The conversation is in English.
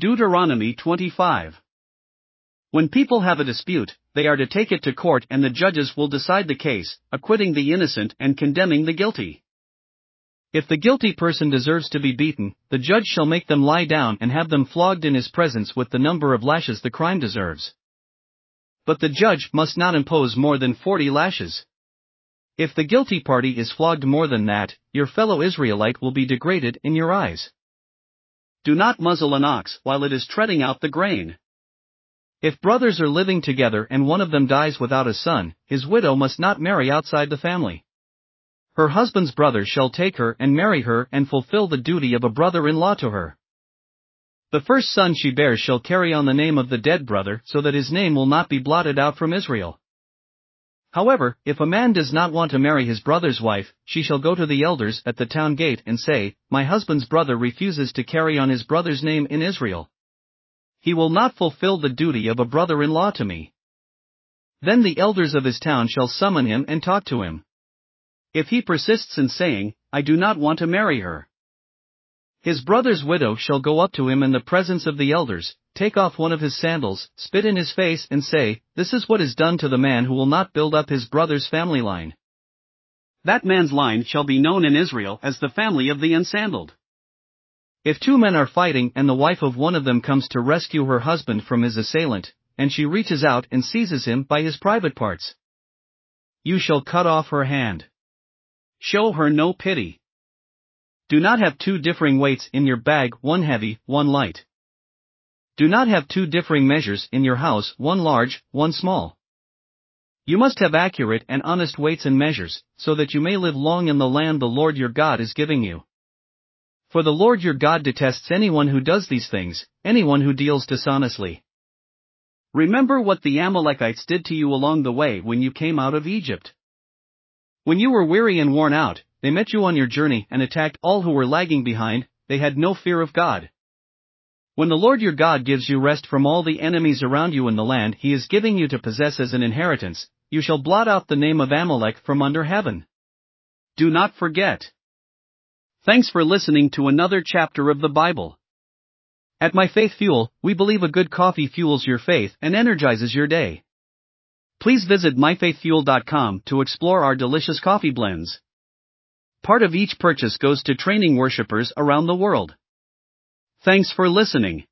Deuteronomy 25. When people have a dispute, they are to take it to court and the judges will decide the case, acquitting the innocent and condemning the guilty. If the guilty person deserves to be beaten, the judge shall make them lie down and have them flogged in his presence with the number of lashes the crime deserves. But the judge must not impose more than 40 lashes. If the guilty party is flogged more than that, your fellow Israelite will be degraded in your eyes. Do not muzzle an ox while it is treading out the grain. If brothers are living together and one of them dies without a son, his widow must not marry outside the family. Her husband's brother shall take her and marry her and fulfill the duty of a brother in law to her. The first son she bears shall carry on the name of the dead brother so that his name will not be blotted out from Israel. However, if a man does not want to marry his brother's wife, she shall go to the elders at the town gate and say, My husband's brother refuses to carry on his brother's name in Israel he will not fulfill the duty of a brother in law to me. Then the elders of his town shall summon him and talk to him. If he persists in saying, I do not want to marry her, his brother's widow shall go up to him in the presence of the elders, take off one of his sandals, spit in his face, and say, This is what is done to the man who will not build up his brother's family line. That man's line shall be known in Israel as the family of the unsandaled. If two men are fighting and the wife of one of them comes to rescue her husband from his assailant, and she reaches out and seizes him by his private parts, you shall cut off her hand. Show her no pity. Do not have two differing weights in your bag, one heavy, one light. Do not have two differing measures in your house, one large, one small. You must have accurate and honest weights and measures, so that you may live long in the land the Lord your God is giving you. For the Lord your God detests anyone who does these things, anyone who deals dishonestly. Remember what the Amalekites did to you along the way when you came out of Egypt. When you were weary and worn out, they met you on your journey and attacked all who were lagging behind, they had no fear of God. When the Lord your God gives you rest from all the enemies around you in the land he is giving you to possess as an inheritance, you shall blot out the name of Amalek from under heaven. Do not forget. Thanks for listening to another chapter of the Bible. At My Faith Fuel, we believe a good coffee fuels your faith and energizes your day. Please visit myfaithfuel.com to explore our delicious coffee blends. Part of each purchase goes to training worshippers around the world. Thanks for listening.